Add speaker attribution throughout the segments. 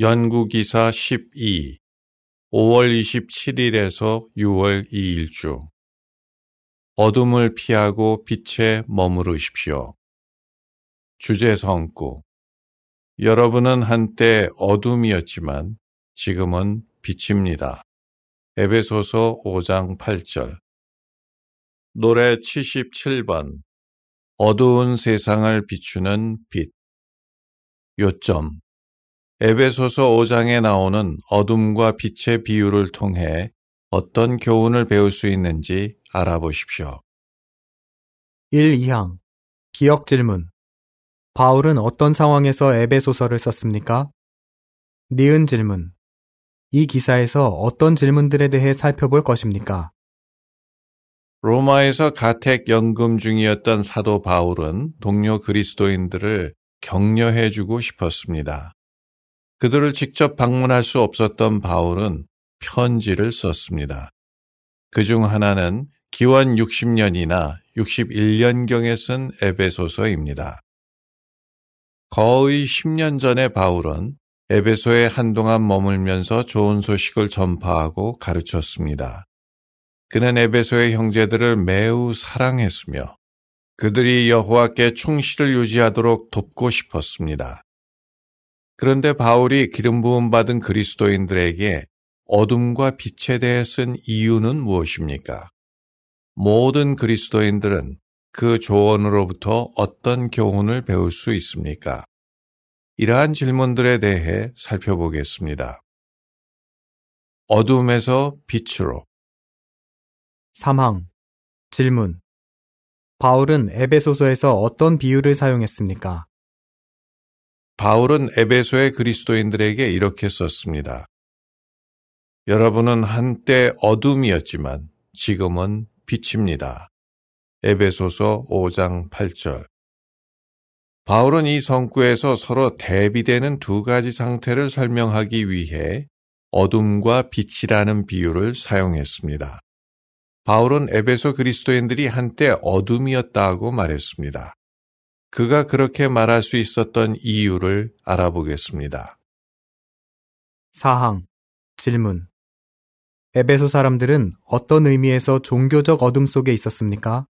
Speaker 1: 연구기사 12 5월 27일에서 6월 2일 주. 어둠을 피하고 빛에 머무르십시오. 주제 성구. 여러분은 한때 어둠이었지만 지금은 빛입니다. 에베소서 5장 8절. 노래 77번. 어두운 세상을 비추는 빛. 요점 에베소서 5장에 나오는 어둠과 빛의 비유를 통해 어떤 교훈을 배울 수 있는지 알아보십시오.
Speaker 2: 1. 2항 기억 질문 바울은 어떤 상황에서 에베소서를 썼습니까? 니은 질문 이 기사에서 어떤 질문들에 대해 살펴볼 것입니까?
Speaker 1: 로마에서 가택 연금 중이었던 사도 바울은 동료 그리스도인들을 격려해주고 싶었습니다. 그들을 직접 방문할 수 없었던 바울은 편지를 썼습니다. 그 중 하나는 기원 60년이나 61년경에 쓴 에베소서입니다. 거의 10년 전에 바울은 에베소에 한동안 머물면서 좋은 소식을 전파하고 가르쳤습니다. 그는 에베소의 형제들을 매우 사랑했으며 그들이 여호와께 충실을 유지하도록 돕고 싶었습니다. 그런데 바울이 기름 부음 받은 그리스도인들에게 어둠과 빛에 대해 쓴 이유는 무엇입니까? 모든 그리스도인들은 그 조언으로부터 어떤 교훈을 배울 수 있습니까? 이러한 질문들에 대해 살펴보겠습니다. 어둠에서 빛으로
Speaker 2: 3항 질문 바울은 에베소서에서 어떤 비유를 사용했습니까?
Speaker 1: 바울은 에베소의 그리스도인들에게 이렇게 썼습니다. 여러분은 한때 어둠이었지만 지금은 빛입니다. 에베소서 5장 8절. 바울은 이 성구에서 서로 대비되는 두 가지 상태를 설명하기 위해 어둠과 빛이라는 비유를 사용했습니다. 바울은 에베소 그리스도인들이 한때 어둠이었다고 말했습니다. 그가 그렇게 말할 수 있었던 이유를 알아보겠습니다.
Speaker 2: 사항 질문 에베소 사람들은 어떤 의미에서 종교적 어둠 속에 있었습니까?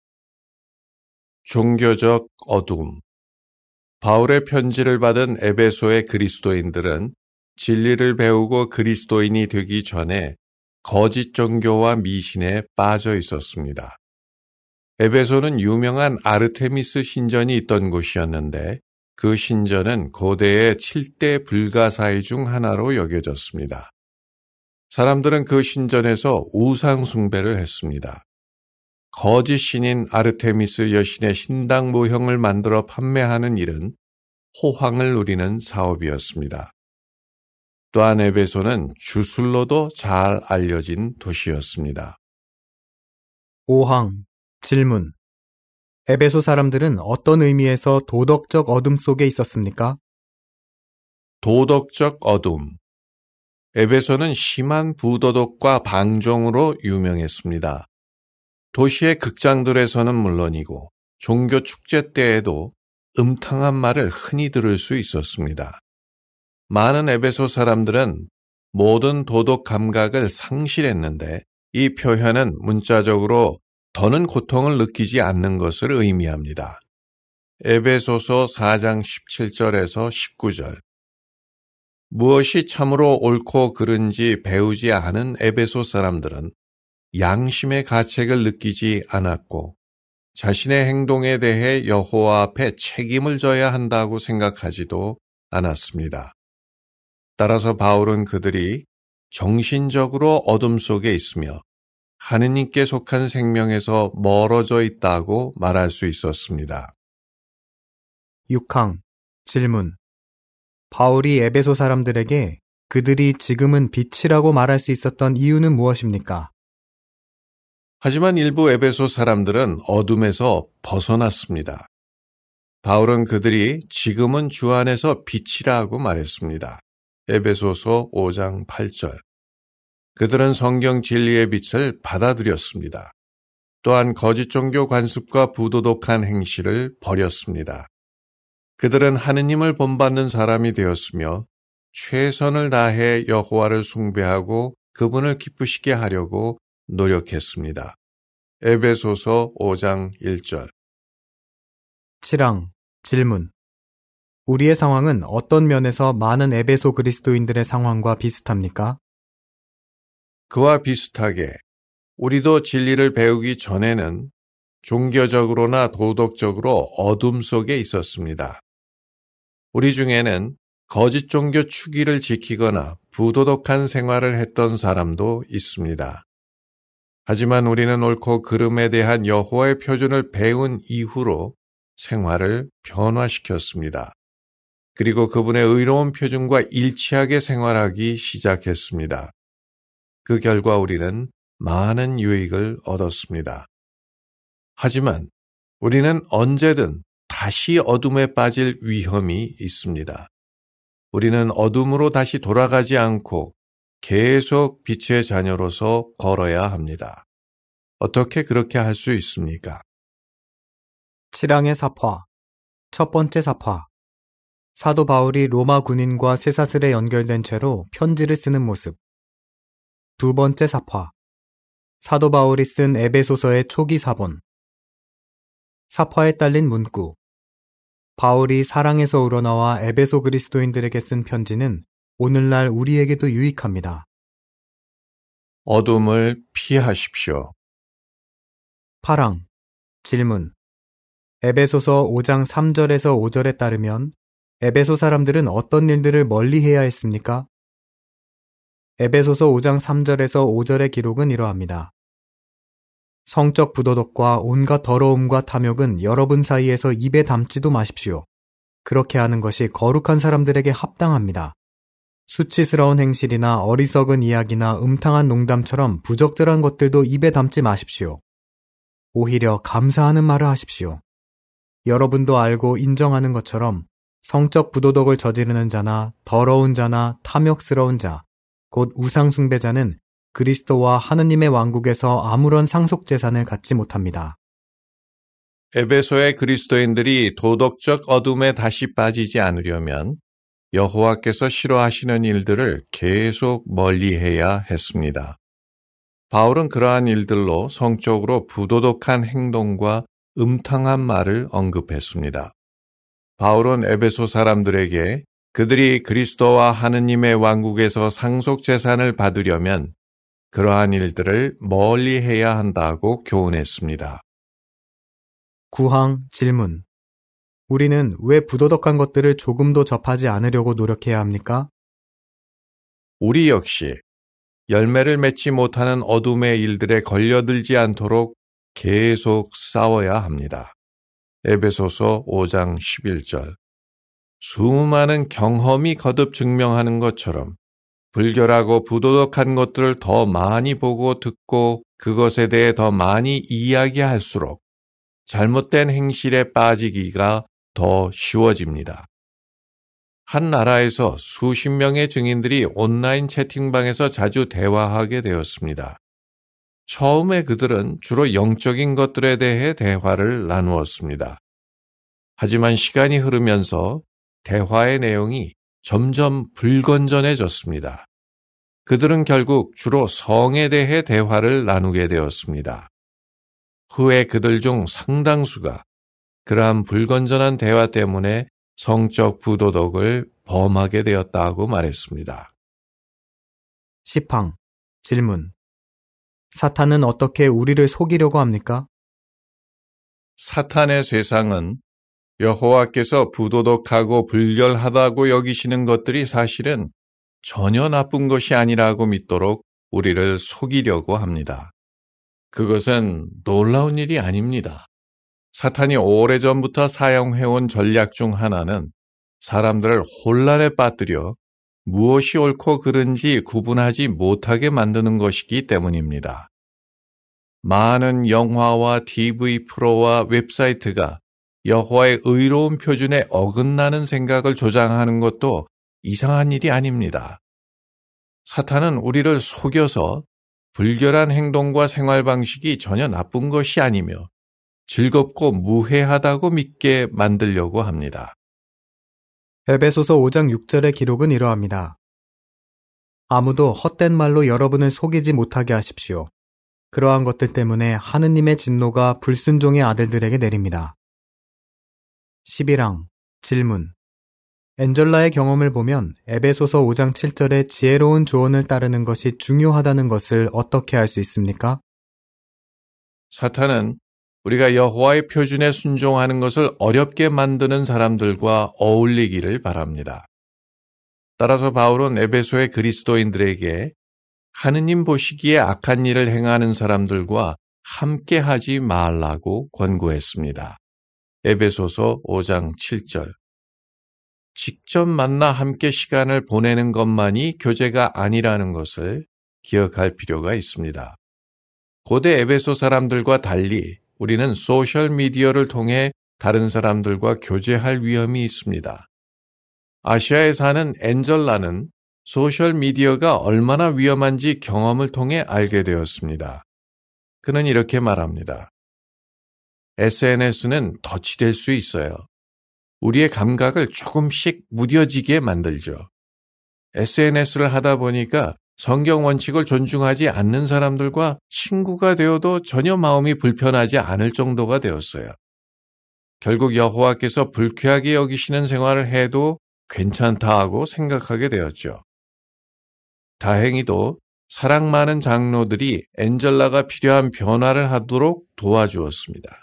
Speaker 1: 종교적 어둠 바울의 편지를 받은 에베소의 그리스도인들은 진리를 배우고 그리스도인이 되기 전에 거짓 종교와 미신에 빠져 있었습니다. 에베소는 유명한 아르테미스 신전이 있던 곳이었는데 그 신전은 고대의 7대 불가사의 중 하나로 여겨졌습니다. 사람들은 그 신전에서 우상 숭배를 했습니다. 거짓 신인 아르테미스 여신의 신당 모형을 만들어 판매하는 일은 호황을 누리는 사업이었습니다. 또한 에베소는 주술로도 잘 알려진 도시였습니다.
Speaker 2: 5항 질문. 에베소 사람들은 어떤 의미에서 도덕적 어둠 속에 있었습니까?
Speaker 1: 도덕적 어둠. 에베소는 심한 부도덕과 방종으로 유명했습니다. 도시의 극장들에서는 물론이고 종교 축제 때에도 음탕한 말을 흔히 들을 수 있었습니다. 많은 에베소 사람들은 모든 도덕 감각을 상실했는데 이 표현은 문자적으로 더는 고통을 느끼지 않는 것을 의미합니다. 에베소서 4장 17절에서 19절. 무엇이 참으로 옳고 그른지 배우지 않은 에베소 사람들은 양심의 가책을 느끼지 않았고 자신의 행동에 대해 여호와 앞에 책임을 져야 한다고 생각하지도 않았습니다. 따라서 바울은 그들이 정신적으로 어둠 속에 있으며 하느님께 속한 생명에서 멀어져 있다고 말할 수 있었습니다.
Speaker 2: 6항 질문 바울이 에베소 사람들에게 그들이 지금은 빛이라고 말할 수 있었던 이유는 무엇입니까?
Speaker 1: 하지만 일부 에베소 사람들은 어둠에서 벗어났습니다. 바울은 그들이 지금은 주 안에서 빛이라고 말했습니다. 에베소서 5장 8절. 그들은 성경 진리의 빛을 받아들였습니다. 또한 거짓 종교 관습과 부도덕한 행실을 버렸습니다. 그들은 하느님을 본받는 사람이 되었으며 최선을 다해 여호와를 숭배하고 그분을 기쁘시게 하려고 노력했습니다. 에베소서 5장 1절
Speaker 2: 7항 질문 우리의 상황은 어떤 면에서 많은 에베소 그리스도인들의 상황과 비슷합니까?
Speaker 1: 그와 비슷하게 우리도 진리를 배우기 전에는 종교적으로나 도덕적으로 어둠 속에 있었습니다. 우리 중에는 거짓 종교 추기를 지키거나 부도덕한 생활을 했던 사람도 있습니다. 하지만 우리는 옳고 그름에 대한 여호와의 표준을 배운 이후로 생활을 변화시켰습니다. 그리고 그분의 의로운 표준과 일치하게 생활하기 시작했습니다. 그 결과 우리는 많은 유익을 얻었습니다. 하지만 우리는 언제든 다시 어둠에 빠질 위험이 있습니다. 우리는 어둠으로 다시 돌아가지 않고 계속 빛의 자녀로서 걸어야 합니다. 어떻게 그렇게 할 수 있습니까?
Speaker 2: 7항의 사파 첫 번째 사파 사도 바울이 로마 군인과 쇠사슬에 연결된 채로 편지를 쓰는 모습 두 번째 사파 사도 바울이 쓴 에베소서의 초기 사본 사파에 딸린 문구 바울이 사랑에서 우러나와 에베소 그리스도인들에게 쓴 편지는 오늘날 우리에게도 유익합니다.
Speaker 1: 어둠을 피하십시오.
Speaker 2: 8항 질문 에베소서 5장 3절에서 5절에 따르면 에베소 사람들은 어떤 일들을 멀리 해야 했습니까? 에베소서 5장 3절에서 5절의 기록은 이러합니다. 성적 부도덕과 온갖 더러움과 탐욕은 여러분 사이에서 입에 담지도 마십시오. 그렇게 하는 것이 거룩한 사람들에게 합당합니다. 수치스러운 행실이나 어리석은 이야기나 음탕한 농담처럼 부적절한 것들도 입에 담지 마십시오. 오히려 감사하는 말을 하십시오. 여러분도 알고 인정하는 것처럼 성적 부도덕을 저지르는 자나 더러운 자나 탐욕스러운 자, 곧 우상숭배자는 그리스도와 하느님의 왕국에서 아무런 상속 재산을 갖지 못합니다.
Speaker 1: 에베소의 그리스도인들이 도덕적 어둠에 다시 빠지지 않으려면 여호와께서 싫어하시는 일들을 계속 멀리해야 했습니다. 바울은 그러한 일들로 성적으로 부도덕한 행동과 음탕한 말을 언급했습니다. 바울은 에베소 사람들에게 그들이 그리스도와 하느님의 왕국에서 상속 재산을 받으려면 그러한 일들을 멀리 해야 한다고 교훈했습니다.
Speaker 2: 구항 질문. 우리는 왜 부도덕한 것들을 조금도 접하지 않으려고 노력해야 합니까?
Speaker 1: 우리 역시 열매를 맺지 못하는 어둠의 일들에 걸려들지 않도록 계속 싸워야 합니다. 에베소서 5장 11절. 수많은 경험이 거듭 증명하는 것처럼 불결하고 부도덕한 것들을 더 많이 보고 듣고 그것에 대해 더 많이 이야기할수록 잘못된 행실에 빠지기가 더 쉬워집니다. 한 나라에서 수십 명의 증인들이 온라인 채팅방에서 자주 대화하게 되었습니다. 처음에 그들은 주로 영적인 것들에 대해 대화를 나누었습니다. 하지만 시간이 흐르면서 대화의 내용이 점점 불건전해졌습니다. 그들은 결국 주로 성에 대해 대화를 나누게 되었습니다. 후에 그들 중 상당수가 그러한 불건전한 대화 때문에 성적 부도덕을 범하게 되었다고 말했습니다.
Speaker 2: 시팡 질문 사탄은 어떻게 우리를 속이려고 합니까?
Speaker 1: 사탄의 세상은 여호와께서 부도덕하고 불결하다고 여기시는 것들이 사실은 전혀 나쁜 것이 아니라고 믿도록 우리를 속이려고 합니다. 그것은 놀라운 일이 아닙니다. 사탄이 오래전부터 사용해온 전략 중 하나는 사람들을 혼란에 빠뜨려 무엇이 옳고 그른지 구분하지 못하게 만드는 것이기 때문입니다. 많은 영화와 TV 프로와 웹사이트가 여호와의 의로운 표준에 어긋나는 생각을 조장하는 것도 이상한 일이 아닙니다. 사탄은 우리를 속여서 불결한 행동과 생활 방식이 전혀 나쁜 것이 아니며 즐겁고 무해하다고 믿게 만들려고 합니다.
Speaker 2: 에베소서 5장 6절의 기록은 이러합니다. 아무도 헛된 말로 여러분을 속이지 못하게 하십시오. 그러한 것들 때문에 하느님의 진노가 불순종의 아들들에게 내립니다. 11항 질문 엔젤라의 경험을 보면 에베소서 5장 7절의 지혜로운 조언을 따르는 것이 중요하다는 것을 어떻게 알 수 있습니까?
Speaker 1: 사탄은 우리가 여호와의 표준에 순종하는 것을 어렵게 만드는 사람들과 어울리기를 바랍니다. 따라서 바울은 에베소의 그리스도인들에게 하느님 보시기에 악한 일을 행하는 사람들과 함께 하지 말라고 권고했습니다. 에베소서 5장 7절. 직접 만나 함께 시간을 보내는 것만이 교제가 아니라는 것을 기억할 필요가 있습니다. 고대 에베소 사람들과 달리 우리는 소셜미디어를 통해 다른 사람들과 교제할 위험이 있습니다. 아시아에 사는 엔젤라는 소셜미디어가 얼마나 위험한지 경험을 통해 알게 되었습니다. 그는 이렇게 말합니다. SNS는 덫이 될수 있어요. 우리의 감각을 조금씩 무뎌지게 만들죠. SNS를 하다 보니까 성경 원칙을 존중하지 않는 사람들과 친구가 되어도 전혀 마음이 불편하지 않을 정도가 되었어요. 결국 여호와께서 불쾌하게 여기시는 생활을 해도 괜찮다 하고 생각하게 되었죠. 다행히도 사랑 많은 장로들이 엔젤라가 필요한 변화를 하도록 도와주었습니다.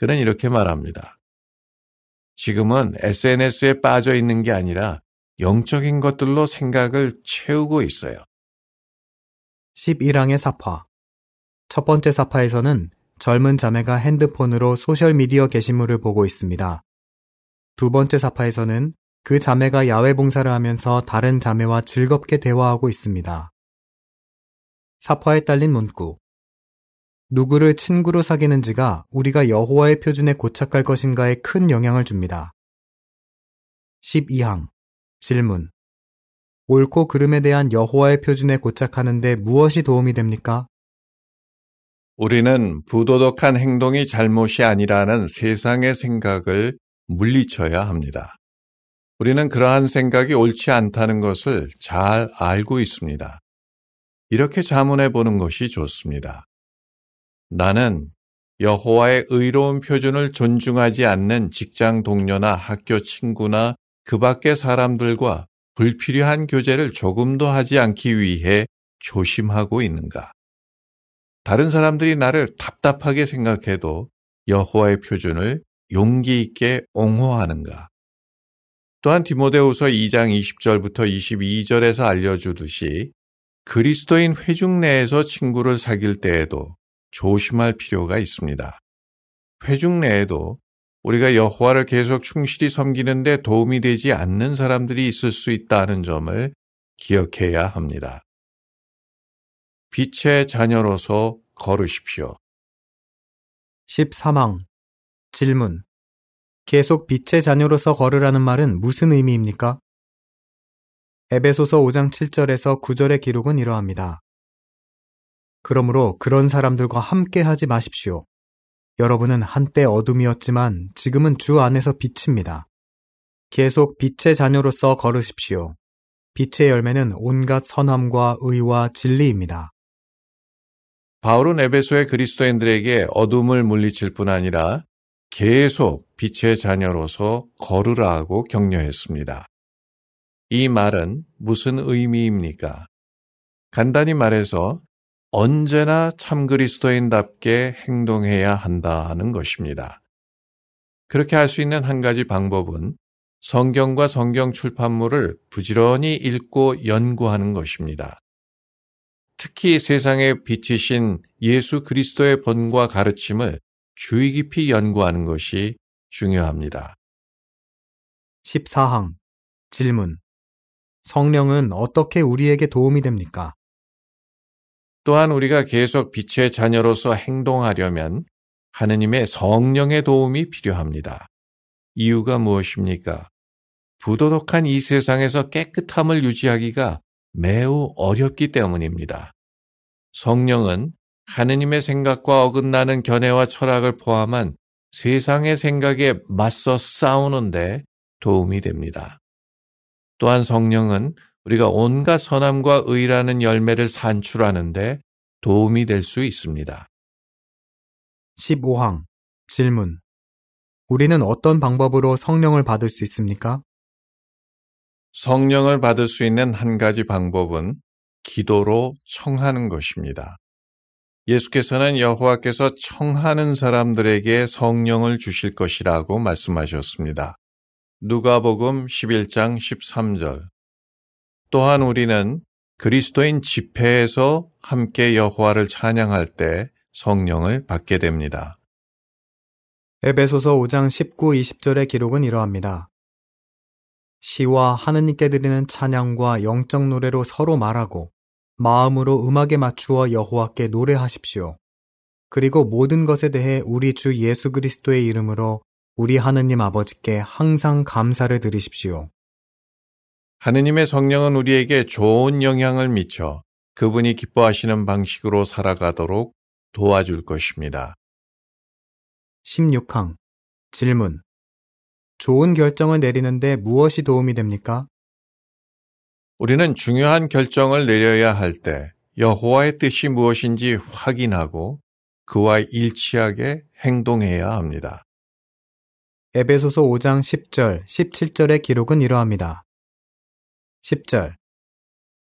Speaker 1: 그는 이렇게 말합니다. 지금은 SNS에 빠져 있는 게 아니라 영적인 것들로 생각을 채우고 있어요.
Speaker 2: 11항의 사파. 첫 번째 사파에서는 젊은 자매가 핸드폰으로 소셜미디어 게시물을 보고 있습니다. 두 번째 사파에서는 그 자매가 야외 봉사를 하면서 다른 자매와 즐겁게 대화하고 있습니다. 사파에 딸린 문구. 누구를 친구로 사귀는지가 우리가 여호와의 표준에 고착할 것인가에 큰 영향을 줍니다. 12항 질문 옳고 그름에 대한 여호와의 표준에 고착하는데 무엇이 도움이 됩니까?
Speaker 1: 우리는 부도덕한 행동이 잘못이 아니라는 세상의 생각을 물리쳐야 합니다. 우리는 그러한 생각이 옳지 않다는 것을 잘 알고 있습니다. 이렇게 자문해 보는 것이 좋습니다. 나는 여호와의 의로운 표준을 존중하지 않는 직장 동료나 학교 친구나 그 밖의 사람들과 불필요한 교제를 조금도 하지 않기 위해 조심하고 있는가? 다른 사람들이 나를 답답하게 생각해도 여호와의 표준을 용기 있게 옹호하는가? 또한 디모데후서 2장 20절부터 22절에서 알려주듯이 그리스도인 회중 내에서 친구를 사귈 때에도 조심할 필요가 있습니다. 회중 내에도 우리가 여호와를 계속 충실히 섬기는데 도움이 되지 않는 사람들이 있을 수 있다는 점을 기억해야 합니다. 빛의 자녀로서 걸으십시오.
Speaker 2: 13항 질문 계속 빛의 자녀로서 걸으라는 말은 무슨 의미입니까? 에베소서 5장 7절에서 9절의 기록은 이러합니다. 그러므로 그런 사람들과 함께 하지 마십시오. 여러분은 한때 어둠이었지만 지금은 주 안에서 빛입니다. 계속 빛의 자녀로서 걸으십시오. 빛의 열매는 온갖 선함과 의와 진리입니다.
Speaker 1: 바울은 에베소의 그리스도인들에게 어둠을 물리칠 뿐 아니라 계속 빛의 자녀로서 걸으라고 격려했습니다. 이 말은 무슨 의미입니까? 간단히 말해서 언제나 참 그리스도인답게 행동해야 한다는 것입니다. 그렇게 할 수 있는 한 가지 방법은 성경과 성경 출판물을 부지런히 읽고 연구하는 것입니다. 특히 세상에 비치신 예수 그리스도의 본과 가르침을 주의 깊이 연구하는 것이 중요합니다.
Speaker 2: 14항 질문 성령은 어떻게 우리에게 도움이 됩니까?
Speaker 1: 또한 우리가 계속 빛의 자녀로서 행동하려면 하느님의 성령의 도움이 필요합니다. 이유가 무엇입니까? 부도덕한 이 세상에서 깨끗함을 유지하기가 매우 어렵기 때문입니다. 성령은 하느님의 생각과 어긋나는 견해와 철학을 포함한 세상의 생각에 맞서 싸우는데 도움이 됩니다. 또한 성령은 우리가 온갖 선함과 의라는 열매를 산출하는데 도움이 될 수 있습니다.
Speaker 2: 15항 질문 우리는 어떤 방법으로 성령을 받을 수 있습니까?
Speaker 1: 성령을 받을 수 있는 한 가지 방법은 기도로 청하는 것입니다. 예수께서는 여호와께서 청하는 사람들에게 성령을 주실 것이라고 말씀하셨습니다. 누가복음 11장 13절. 또한 우리는 그리스도인 집회에서 함께 여호와를 찬양할 때 성령을 받게 됩니다.
Speaker 2: 에베소서 5장 19, 20절의 기록은 이러합니다. 시와 하느님께 드리는 찬양과 영적 노래로 서로 말하고 마음으로 음악에 맞추어 여호와께 노래하십시오. 그리고 모든 것에 대해 우리 주 예수 그리스도의 이름으로 우리 하느님 아버지께 항상 감사를 드리십시오.
Speaker 1: 하느님의 성령은 우리에게 좋은 영향을 미쳐 그분이 기뻐하시는 방식으로 살아가도록 도와줄 것입니다.
Speaker 2: 16항 질문 좋은 결정을 내리는데 무엇이 도움이 됩니까?
Speaker 1: 우리는 중요한 결정을 내려야 할 때 여호와의 뜻이 무엇인지 확인하고 그와 일치하게 행동해야 합니다.
Speaker 2: 에베소서 5장 10절, 17절의 기록은 이러합니다. 10절.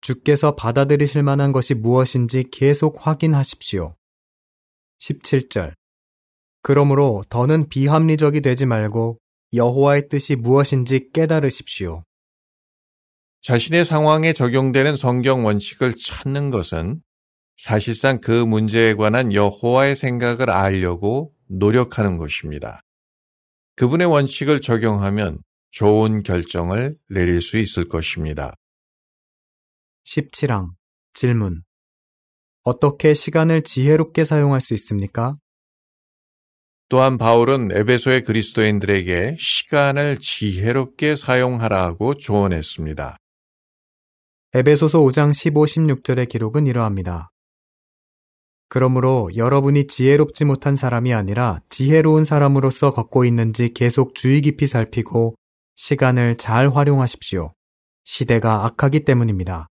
Speaker 2: 주께서 받아들이실 만한 것이 무엇인지 계속 확인하십시오. 17절. 그러므로 더는 비합리적이 되지 말고 여호와의 뜻이 무엇인지 깨달으십시오.
Speaker 1: 자신의 상황에 적용되는 성경 원칙을 찾는 것은 사실상 그 문제에 관한 여호와의 생각을 알려고 노력하는 것입니다. 그분의 원칙을 적용하면 좋은 결정을 내릴 수 있을 것입니다.
Speaker 2: 17항 질문 어떻게 시간을 지혜롭게 사용할 수 있습니까?
Speaker 1: 또한 바울은 에베소의 그리스도인들에게 시간을 지혜롭게 사용하라고 조언했습니다.
Speaker 2: 에베소서 5장 15, 16절의 기록은 이러합니다. 그러므로 여러분이 지혜롭지 못한 사람이 아니라 지혜로운 사람으로서 걷고 있는지 계속 주의 깊이 살피고 시간을 잘 활용하십시오. 시대가 악하기 때문입니다.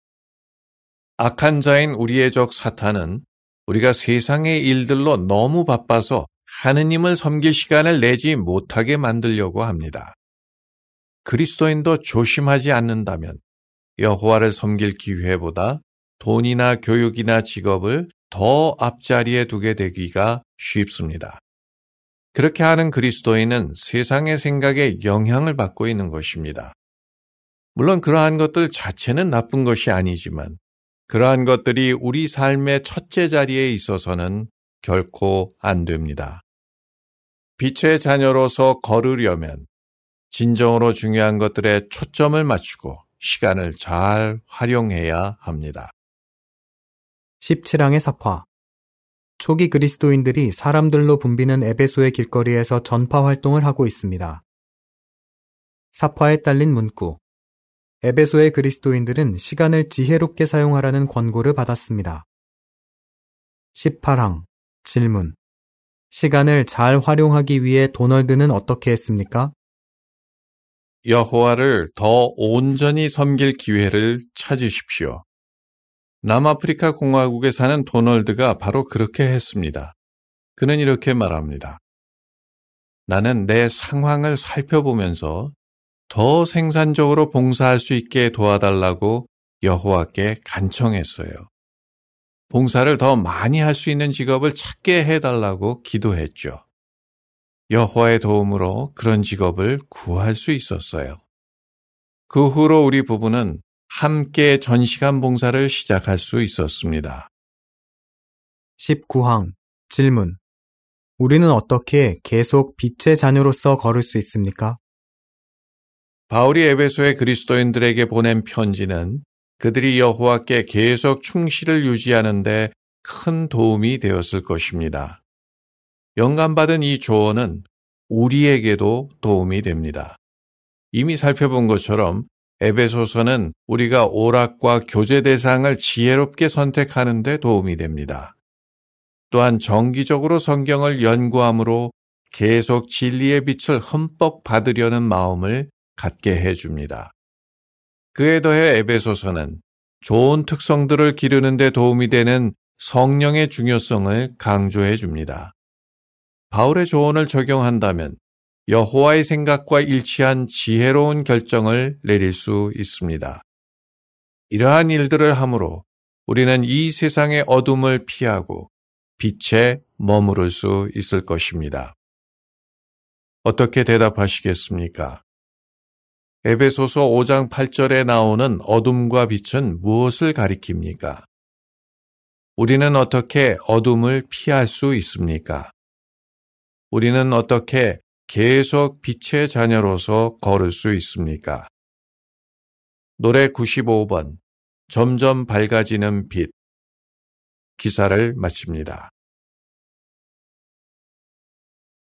Speaker 1: 악한 자인 우리의 적 사탄은 우리가 세상의 일들로 너무 바빠서 하느님을 섬길 시간을 내지 못하게 만들려고 합니다. 그리스도인도 조심하지 않는다면 여호와를 섬길 기회보다 돈이나 교육이나 직업을 더 앞자리에 두게 되기가 쉽습니다. 그렇게 하는 그리스도인은 세상의 생각에 영향을 받고 있는 것입니다. 물론 그러한 것들 자체는 나쁜 것이 아니지만 그러한 것들이 우리 삶의 첫째 자리에 있어서는 결코 안 됩니다. 빛의 자녀로서 걸으려면 진정으로 중요한 것들에 초점을 맞추고 시간을 잘 활용해야 합니다.
Speaker 2: 17항의 사파 초기 그리스도인들이 사람들로 붐비는 에베소의 길거리에서 전파 활동을 하고 있습니다. 사파에 딸린 문구 에베소의 그리스도인들은 시간을 지혜롭게 사용하라는 권고를 받았습니다. 18항 질문 시간을 잘 활용하기 위해 도널드는 어떻게 했습니까?
Speaker 1: 여호와를 더 온전히 섬길 기회를 찾으십시오. 남아프리카 공화국에 사는 도널드가 바로 그렇게 했습니다. 그는 이렇게 말합니다. 나는 내 상황을 살펴보면서 더 생산적으로 봉사할 수 있게 도와달라고 여호와께 간청했어요. 봉사를 더 많이 할 수 있는 직업을 찾게 해달라고 기도했죠. 여호와의 도움으로 그런 직업을 구할 수 있었어요. 그 후로 우리 부부는 함께 전시간 봉사를 시작할 수 있었습니다.
Speaker 2: 19항 질문 우리는 어떻게 계속 빛의 자녀로서 걸을 수 있습니까?
Speaker 1: 바울이 에베소의 그리스도인들에게 보낸 편지는 그들이 여호와께 계속 충실을 유지하는데 큰 도움이 되었을 것입니다. 영감받은 이 조언은 우리에게도 도움이 됩니다. 이미 살펴본 것처럼 에베소서는 우리가 오락과 교제 대상을 지혜롭게 선택하는 데 도움이 됩니다. 또한 정기적으로 성경을 연구함으로 계속 진리의 빛을 흠뻑 받으려는 마음을 갖게 해줍니다. 그에 더해 에베소서는 좋은 특성들을 기르는 데 도움이 되는 성령의 중요성을 강조해 줍니다. 바울의 조언을 적용한다면 여호와의 생각과 일치한 지혜로운 결정을 내릴 수 있습니다. 이러한 일들을 함으로 우리는 이 세상의 어둠을 피하고 빛에 머무를 수 있을 것입니다. 어떻게 대답하시겠습니까? 에베소서 5장 8절에 나오는 어둠과 빛은 무엇을 가리킵니까? 우리는 어떻게 어둠을 피할 수 있습니까? 우리는 어떻게 계속 빛의 자녀로서 걸을 수 있습니까? 노래 95번 점점 밝아지는 빛 기사를 마칩니다.